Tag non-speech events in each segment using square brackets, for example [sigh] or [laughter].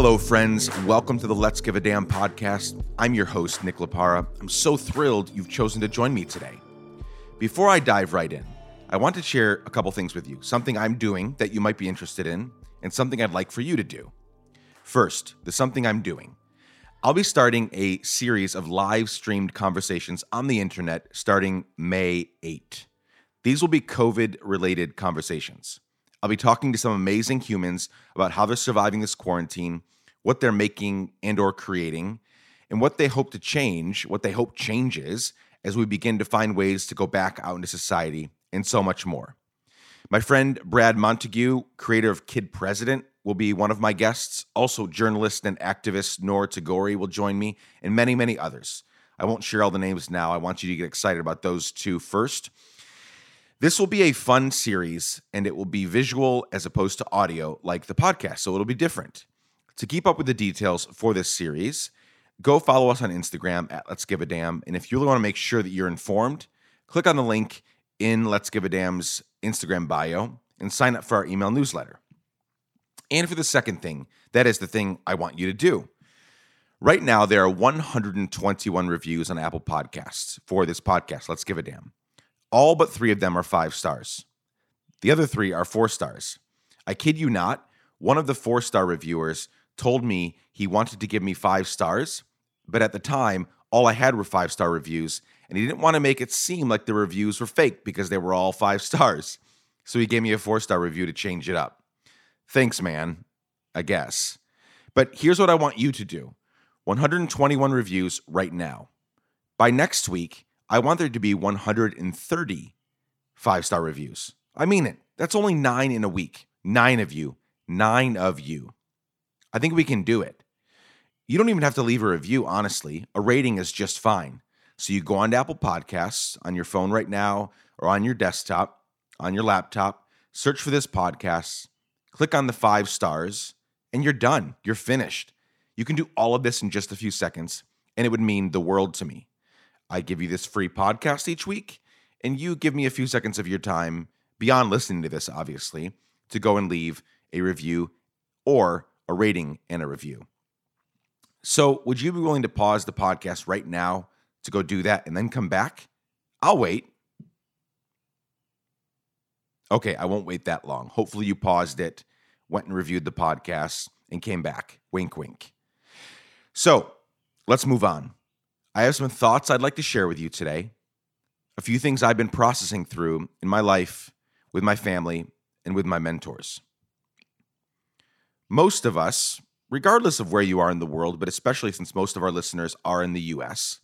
Hello, friends. Welcome to the Let's Give a Damn podcast. I'm your host, Nick Laparra. I'm so thrilled you've chosen to join me today. Before I dive right in, I want to share a couple things with you something I'm doing that you might be interested in, and something I'd like for you to do. First, the something I'm doing. I'll be starting a series of live streamed conversations on the internet starting May 8. These will be COVID related conversations. I'll be talking to some amazing humans about how they're surviving this quarantine, what they're making and or creating, and what they hope to change, what they hope changes as we begin to find ways to go back out into society and so much more. My friend Brad Montague, creator of Kid President, will be one of my guests. Also, journalist and activist Noor Tagouri will join me, and many, many others. I won't share all the names now. I want you to get excited about those two first. This will be a fun series and it will be visual as opposed to audio like the podcast, so it'll be different. To keep up with the details for this series, go follow us on Instagram at Let's Give a Damn. And if you really want to make sure that you're informed, click on the link in Let's Give a Damn's Instagram bio and sign up for our email newsletter. And for the second thing, that is the thing I want you to do. Right now, there are 121 reviews on Apple Podcasts for this podcast. Let's give a damn. All but three of them are five stars. The other three are four stars. I kid you not, one of the four star reviewers told me he wanted to give me five stars, but at the time, all I had were five star reviews, and he didn't want to make it seem like the reviews were fake because they were all five stars. So he gave me a four star review to change it up. Thanks, man, I guess. But here's what I want you to do 121 reviews right now. By next week, I want there to be 130 five star reviews. I mean it. That's only nine in a week. Nine of you. Nine of you. I think we can do it. You don't even have to leave a review, honestly. A rating is just fine. So you go on to Apple Podcasts on your phone right now or on your desktop, on your laptop, search for this podcast, click on the five stars, and you're done. You're finished. You can do all of this in just a few seconds, and it would mean the world to me. I give you this free podcast each week, and you give me a few seconds of your time, beyond listening to this, obviously, to go and leave a review or a rating and a review. So, would you be willing to pause the podcast right now to go do that and then come back? I'll wait. Okay, I won't wait that long. Hopefully, you paused it, went and reviewed the podcast, and came back. Wink, wink. So, let's move on. I have some thoughts I'd like to share with you today. A few things I've been processing through in my life, with my family, and with my mentors. Most of us, regardless of where you are in the world, but especially since most of our listeners are in the US,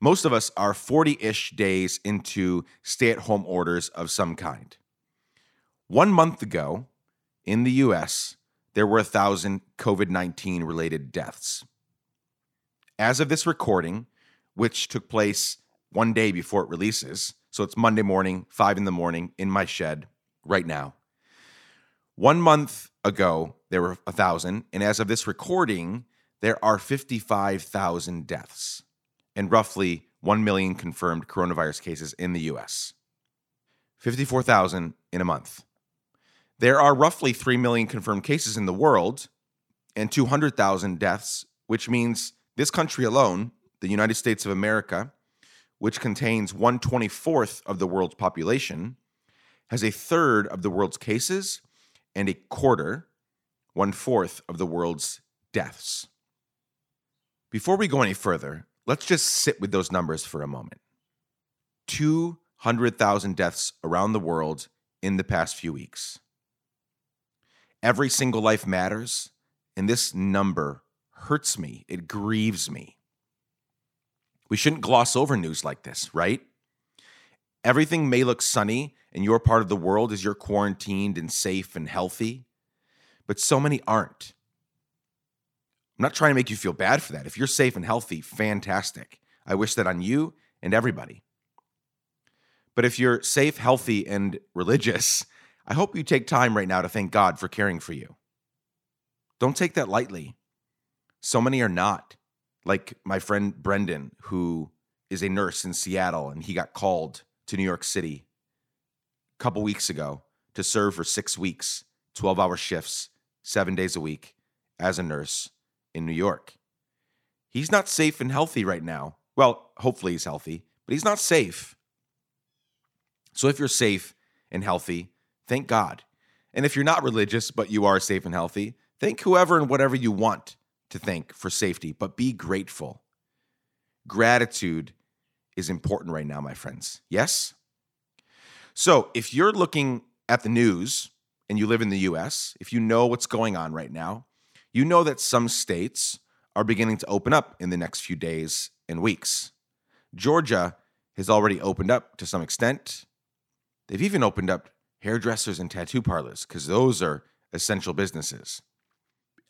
most of us are 40 ish days into stay at home orders of some kind. One month ago in the US, there were a thousand COVID 19 related deaths. As of this recording, which took place one day before it releases. So it's Monday morning, five in the morning, in my shed right now. One month ago, there were a thousand, and as of this recording, there are 55,000 deaths and roughly 1 million confirmed coronavirus cases in the US. 54,000 in a month. There are roughly 3 million confirmed cases in the world and 200,000 deaths, which means this country alone the United States of America, which contains 124th of the world's population, has a third of the world's cases and a quarter, one fourth of the world's deaths. Before we go any further, let's just sit with those numbers for a moment 200,000 deaths around the world in the past few weeks. Every single life matters, and this number hurts me, it grieves me. We shouldn't gloss over news like this, right? Everything may look sunny in your part of the world as you're quarantined and safe and healthy, but so many aren't. I'm not trying to make you feel bad for that. If you're safe and healthy, fantastic. I wish that on you and everybody. But if you're safe, healthy, and religious, I hope you take time right now to thank God for caring for you. Don't take that lightly. So many are not like my friend Brendan, who is a nurse in Seattle, and he got called to New York City a couple weeks ago to serve for six weeks, 12 hour shifts, seven days a week as a nurse in New York. He's not safe and healthy right now. Well, hopefully he's healthy, but he's not safe. So if you're safe and healthy, thank God. And if you're not religious, but you are safe and healthy, thank whoever and whatever you want to thank for safety, but be grateful. Gratitude is important right now, my friends. Yes? So if you're looking at the news and you live in the US, if you know what's going on right now, you know that some states are beginning to open up in the next few days and weeks. Georgia has already opened up to some extent. They've even opened up hairdressers and tattoo parlors because those are essential businesses.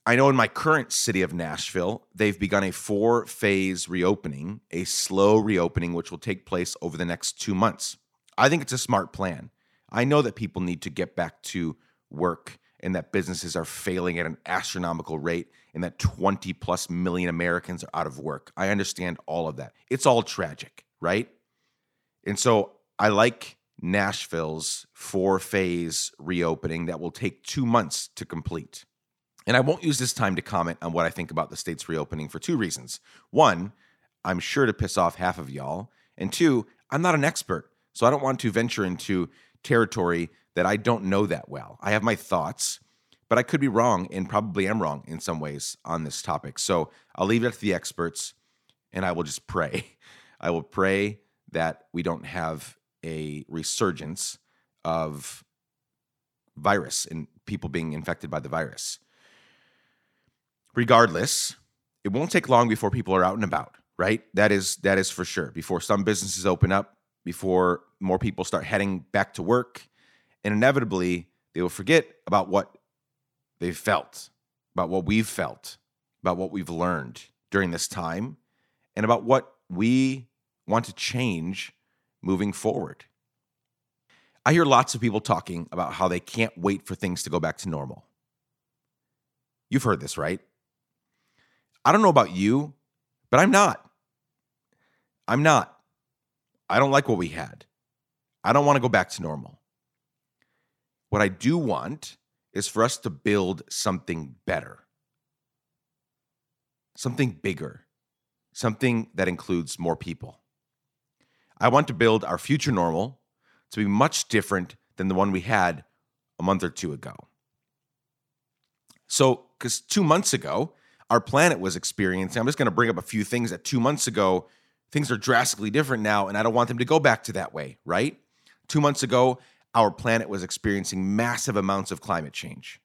I know in my current city of Nashville, they've begun a four phase reopening, a slow reopening, which will take place over the next two months. I think it's a smart plan. I know that people need to get back to work and that businesses are failing at an astronomical rate and that 20 plus million Americans are out of work. I understand all of that. It's all tragic, right? And so I like Nashville's four phase reopening that will take two months to complete. And I won't use this time to comment on what I think about the state's reopening for two reasons. One, I'm sure to piss off half of y'all. And two, I'm not an expert. So I don't want to venture into territory that I don't know that well. I have my thoughts, but I could be wrong and probably am wrong in some ways on this topic. So I'll leave it up to the experts and I will just pray. [laughs] I will pray that we don't have a resurgence of virus and people being infected by the virus. Regardless, it won't take long before people are out and about, right? That is that is for sure. Before some businesses open up, before more people start heading back to work, and inevitably they will forget about what they've felt, about what we've felt, about what we've learned during this time, and about what we want to change moving forward. I hear lots of people talking about how they can't wait for things to go back to normal. You've heard this, right? I don't know about you, but I'm not. I'm not. I don't like what we had. I don't want to go back to normal. What I do want is for us to build something better, something bigger, something that includes more people. I want to build our future normal to be much different than the one we had a month or two ago. So, because two months ago, our planet was experiencing, I'm just going to bring up a few things that two months ago, things are drastically different now, and I don't want them to go back to that way, right? Two months ago, our planet was experiencing massive amounts of climate change.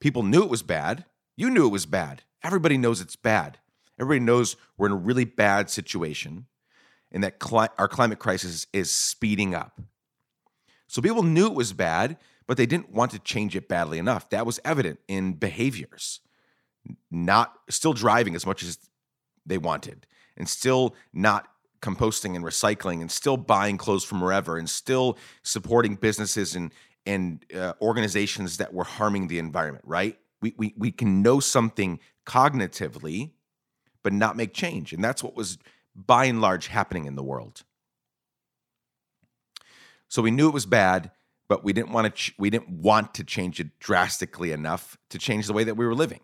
People knew it was bad. You knew it was bad. Everybody knows it's bad. Everybody knows we're in a really bad situation and that cli- our climate crisis is speeding up. So people knew it was bad, but they didn't want to change it badly enough. That was evident in behaviors. Not still driving as much as they wanted, and still not composting and recycling, and still buying clothes from wherever, and still supporting businesses and and uh, organizations that were harming the environment. Right? We, we we can know something cognitively, but not make change, and that's what was by and large happening in the world. So we knew it was bad, but we didn't want to ch- we didn't want to change it drastically enough to change the way that we were living.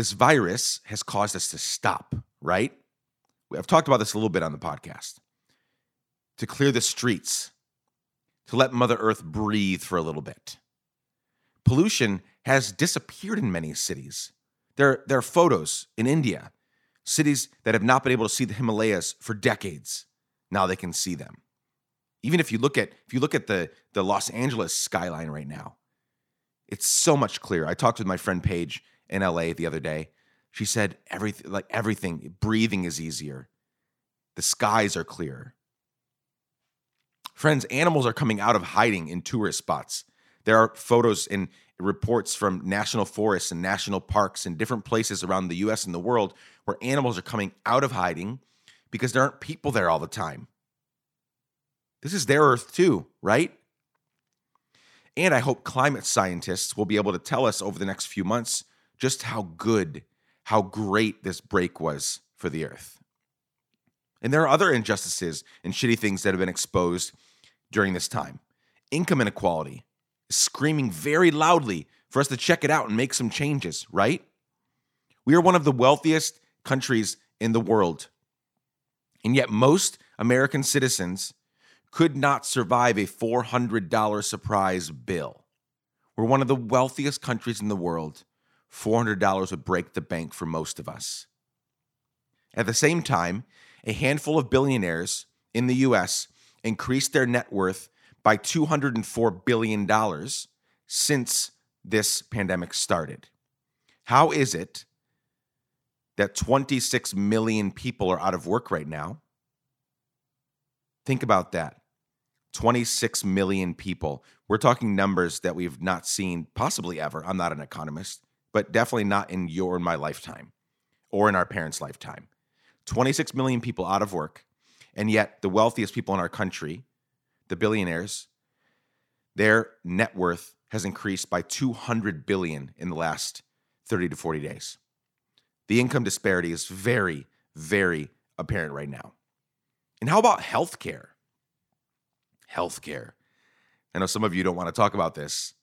This virus has caused us to stop, right? I've talked about this a little bit on the podcast. To clear the streets, to let Mother Earth breathe for a little bit. Pollution has disappeared in many cities. There, there are photos in India Cities that have not been able to see the Himalayas for decades, now they can see them. Even if you look at if you look at the the Los Angeles skyline right now, it's so much clearer. I talked with my friend Paige in LA the other day. She said everything like everything, breathing is easier. The skies are clearer. Friends, animals are coming out of hiding in tourist spots. There are photos and reports from national forests and national parks and different places around the US and the world where animals are coming out of hiding because there aren't people there all the time. This is their earth too, right? And I hope climate scientists will be able to tell us over the next few months just how good, how great this break was for the earth. And there are other injustices and shitty things that have been exposed during this time. Income inequality is screaming very loudly for us to check it out and make some changes, right? We are one of the wealthiest countries in the world. And yet, most American citizens could not survive a $400 surprise bill. We're one of the wealthiest countries in the world. $400 would break the bank for most of us. At the same time, a handful of billionaires in the US increased their net worth by $204 billion since this pandemic started. How is it that 26 million people are out of work right now? Think about that. 26 million people. We're talking numbers that we've not seen possibly ever. I'm not an economist, but definitely not in your and my lifetime or in our parents' lifetime. 26 million people out of work. And yet, the wealthiest people in our country, the billionaires, their net worth has increased by 200 billion in the last 30 to 40 days. The income disparity is very, very apparent right now. And how about healthcare? Healthcare. I know some of you don't want to talk about this.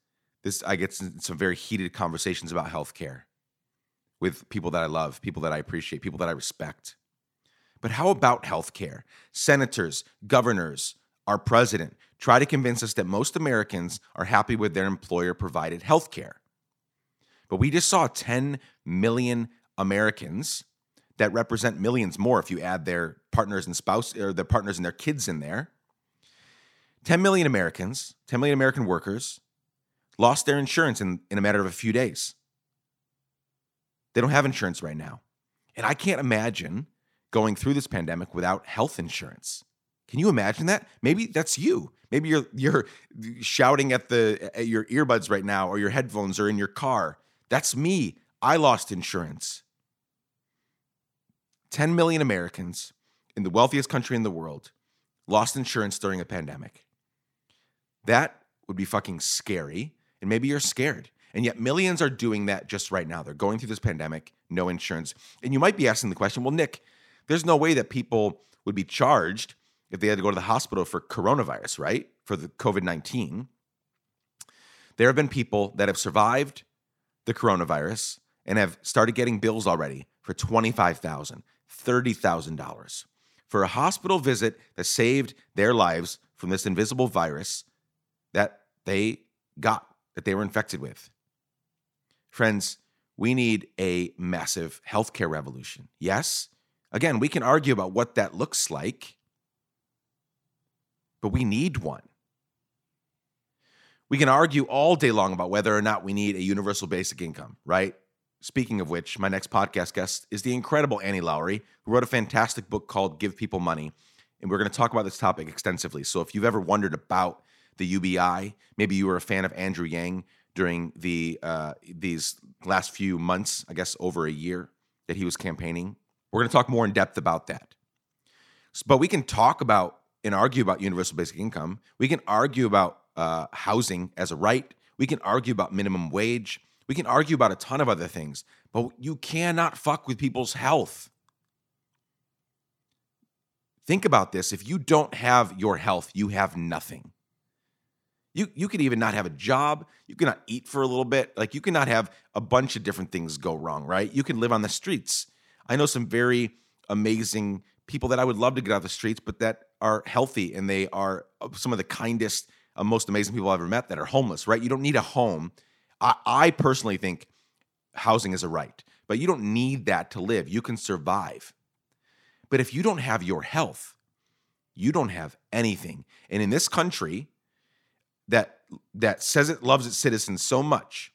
This I get some very heated conversations about healthcare with people that I love, people that I appreciate, people that I respect. But how about healthcare? Senators, governors, our president try to convince us that most Americans are happy with their employer provided healthcare. But we just saw 10 million Americans that represent millions more if you add their partners and spouse or their partners and their kids in there. 10 million Americans, 10 million American workers lost their insurance in, in a matter of a few days. They don't have insurance right now. And I can't imagine going through this pandemic without health insurance. Can you imagine that? Maybe that's you. Maybe you're you're shouting at the at your earbuds right now or your headphones or in your car. That's me. I lost insurance. 10 million Americans in the wealthiest country in the world lost insurance during a pandemic. That would be fucking scary. And maybe you're scared. And yet, millions are doing that just right now. They're going through this pandemic, no insurance. And you might be asking the question well, Nick, there's no way that people would be charged if they had to go to the hospital for coronavirus, right? For the COVID 19. There have been people that have survived the coronavirus and have started getting bills already for $25,000, $30,000 for a hospital visit that saved their lives from this invisible virus that they got, that they were infected with. Friends, we need a massive healthcare revolution. Yes, Again, we can argue about what that looks like, but we need one. We can argue all day long about whether or not we need a universal basic income, right? Speaking of which, my next podcast guest is the incredible Annie Lowrey, who wrote a fantastic book called Give People Money. And we're going to talk about this topic extensively. So if you've ever wondered about the UBI, maybe you were a fan of Andrew Yang during the uh, these last few months, I guess over a year that he was campaigning we're going to talk more in depth about that. But we can talk about and argue about universal basic income. We can argue about uh, housing as a right. We can argue about minimum wage. We can argue about a ton of other things, but you cannot fuck with people's health. Think about this. If you don't have your health, you have nothing. You, you could even not have a job. You cannot eat for a little bit. Like you cannot have a bunch of different things go wrong, right? You can live on the streets. I know some very amazing people that I would love to get out the streets, but that are healthy and they are uh, some of the kindest, uh, most amazing people I've ever met that are homeless, right? You don't need a home. I, I personally think housing is a right, but you don't need that to live. You can survive. But if you don't have your health, you don't have anything. And in this country that that says it loves its citizens so much,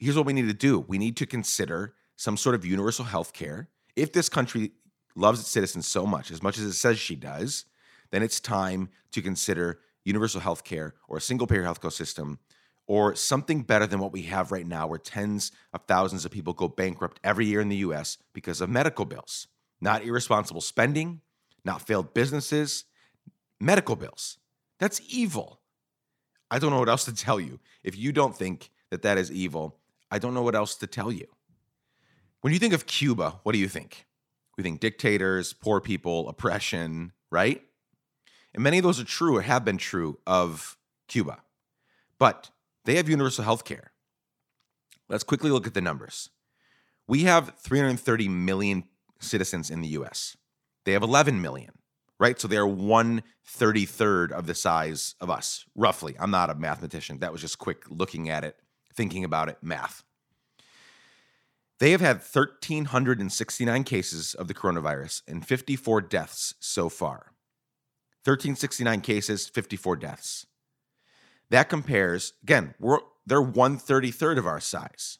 here's what we need to do. We need to consider some sort of universal health care, if this country loves its citizens so much, as much as it says she does, then it's time to consider universal health care or a single payer health care system or something better than what we have right now, where tens of thousands of people go bankrupt every year in the US because of medical bills. Not irresponsible spending, not failed businesses, medical bills. That's evil. I don't know what else to tell you. If you don't think that that is evil, I don't know what else to tell you. When you think of Cuba, what do you think? We think dictators, poor people, oppression, right? And many of those are true or have been true of Cuba. But they have universal health care. Let's quickly look at the numbers. We have 330 million citizens in the US. They have 11 million, right? So they are 133rd of the size of us, roughly. I'm not a mathematician. That was just quick looking at it, thinking about it, math. They have had 1,369 cases of the coronavirus and 54 deaths so far. 1,369 cases, 54 deaths. That compares, again, we're, they're 133rd of our size.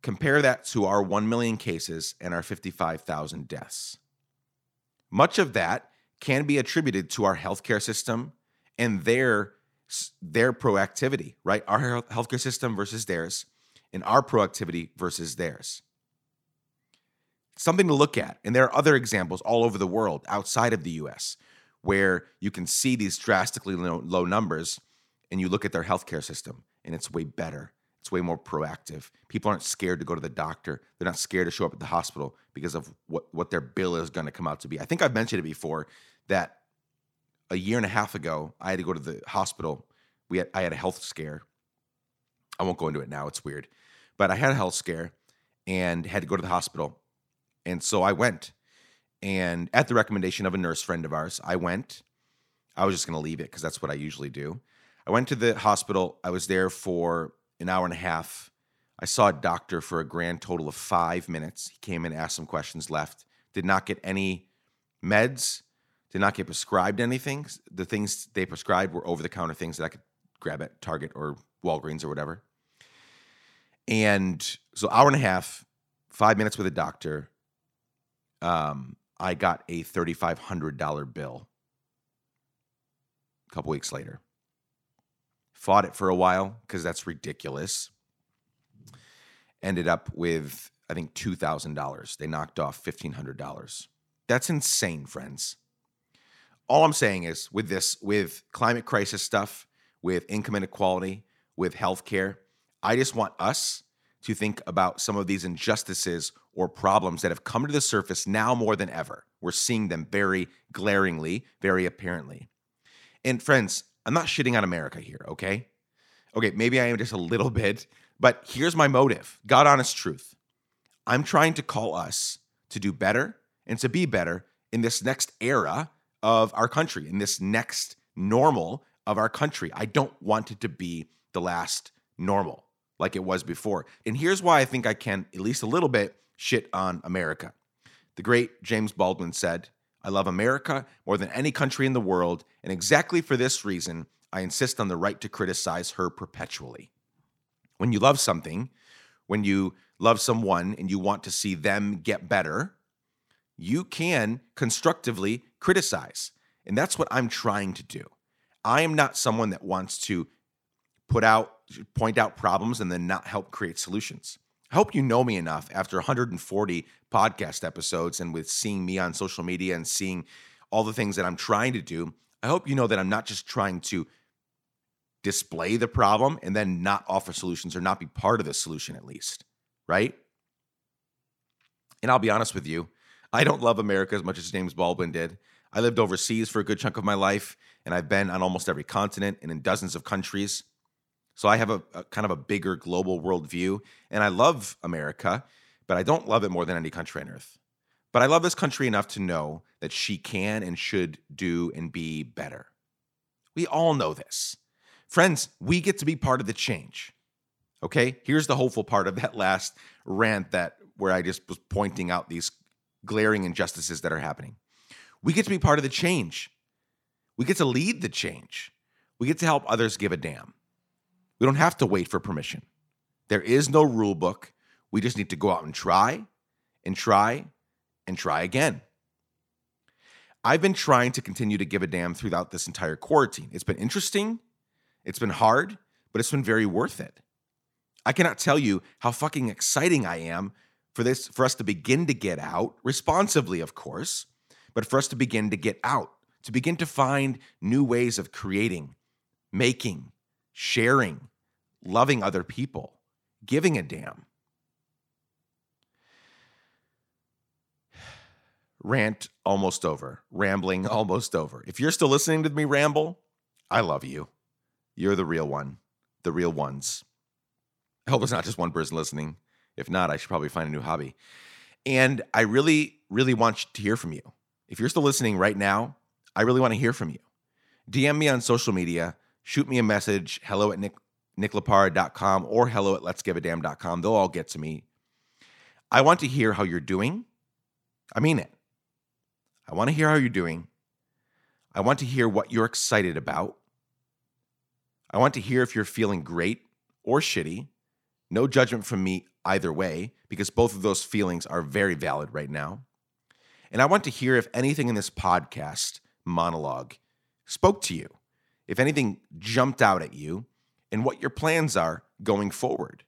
Compare that to our 1 million cases and our 55,000 deaths. Much of that can be attributed to our healthcare system and their, their proactivity, right? Our healthcare system versus theirs and our proactivity versus theirs. Something to look at. And there are other examples all over the world outside of the US where you can see these drastically low, low numbers and you look at their healthcare system and it's way better. It's way more proactive. People aren't scared to go to the doctor. They're not scared to show up at the hospital because of what, what their bill is going to come out to be. I think I've mentioned it before that a year and a half ago, I had to go to the hospital. We had, I had a health scare. I won't go into it now. It's weird. But I had a health scare and had to go to the hospital. And so I went. And at the recommendation of a nurse friend of ours, I went. I was just going to leave it because that's what I usually do. I went to the hospital. I was there for an hour and a half. I saw a doctor for a grand total of five minutes. He came in, asked some questions, left. Did not get any meds, did not get prescribed anything. The things they prescribed were over the counter things that I could grab at Target or Walgreens or whatever. And so hour and a half, five minutes with a doctor. Um, I got a $3,500 bill a couple weeks later. Fought it for a while because that's ridiculous. Ended up with, I think, $2,000. They knocked off $1,500. That's insane, friends. All I'm saying is with this, with climate crisis stuff, with income inequality, with healthcare, I just want us to think about some of these injustices or problems that have come to the surface now more than ever. We're seeing them very glaringly, very apparently. And friends, I'm not shitting on America here, okay? Okay, maybe I am just a little bit, but here's my motive God honest truth. I'm trying to call us to do better and to be better in this next era of our country, in this next normal of our country. I don't want it to be the last normal like it was before. And here's why I think I can, at least a little bit, shit on America. The great James Baldwin said, I love America more than any country in the world, and exactly for this reason, I insist on the right to criticize her perpetually. When you love something, when you love someone and you want to see them get better, you can constructively criticize. And that's what I'm trying to do. I am not someone that wants to put out, point out problems and then not help create solutions. I hope you know me enough after 140 podcast episodes and with seeing me on social media and seeing all the things that I'm trying to do. I hope you know that I'm not just trying to display the problem and then not offer solutions or not be part of the solution at least, right? And I'll be honest with you, I don't love America as much as James Baldwin did. I lived overseas for a good chunk of my life, and I've been on almost every continent and in dozens of countries. So I have a, a, kind of a bigger global worldview, and I love America, but I don't love it more than any country on earth. But I love this country enough to know that she can and should do and be better. We all know this. Friends, we get to be part of the change. Okay? Here's the hopeful part of that last rant that where I just was pointing out these glaring injustices that are happening. We get to be part of the change. We get to lead the change. We get to help others give a damn. We don't have to wait for permission. There is no rule book. We just need to go out and try and try and try again. I've been trying to continue to give a damn throughout this entire quarantine. It's been interesting, it's been hard, but it's been very worth it. I cannot tell you how fucking exciting I am for this for us to begin to get out responsibly, of course, but for us to begin to get out, to begin to find new ways of creating, making, sharing, loving other people, giving a damn. [sighs] Rant almost over, rambling [laughs] almost over. If you're still listening to me ramble, I love you. You're the real one, the real ones. I hope it's not just one person listening. If not, I should probably find a new hobby. And I really, really want to hear from you. If you're still listening right now, I really want to hear from you. DM me on social media, shoot me a message, hello at nick, nicklaparra.com or hello at let'sgiveadamn.com. They'll all get to me. I want to hear how you're doing. I mean it. I want to hear how you're doing. I want to hear what you're excited about. I want to hear if you're feeling great or shitty. No judgment from me either way, because both of those feelings are very valid right now. And I want to hear if anything in this podcast monologue spoke to you, if anything jumped out at you, and what your plans are going forward.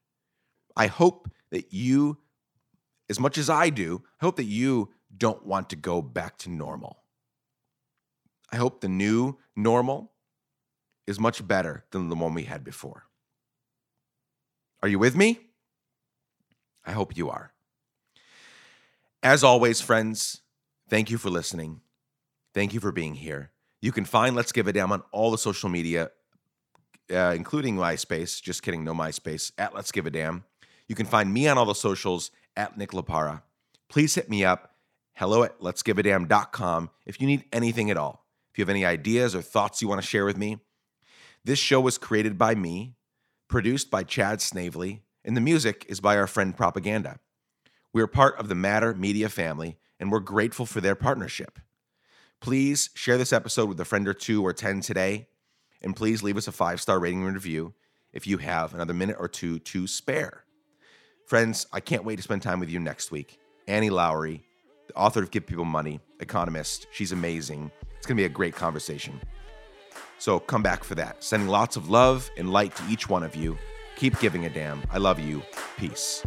I hope that you, as much as I do, I hope that you don't want to go back to normal. I hope the new normal is much better than the one we had before. Are you with me? I hope you are. As always, friends, thank you for listening. Thank you for being here. You can find Let's Give a Damn on all the social media, uh, including MySpace. Just kidding, no MySpace, at Let's Give a Damn. You can find me on all the socials at Nick Laparra. Please hit me up, hello at let'sgiveadamn.com if you need anything at all. If you have any ideas or thoughts you want to share with me. This show was created by me, produced by Chad Snavely, and the music is by our friend Propaganda. We are part of the Matter Media family, and we're grateful for their partnership. Please share this episode with a friend or two or 10 today, and please leave us a five star rating and review if you have another minute or two to spare. Friends, I can't wait to spend time with you next week. Annie Lowrey, the author of Give People Money, economist, she's amazing. It's going to be a great conversation. So come back for that. Sending lots of love and light to each one of you. Keep giving a damn. I love you. Peace.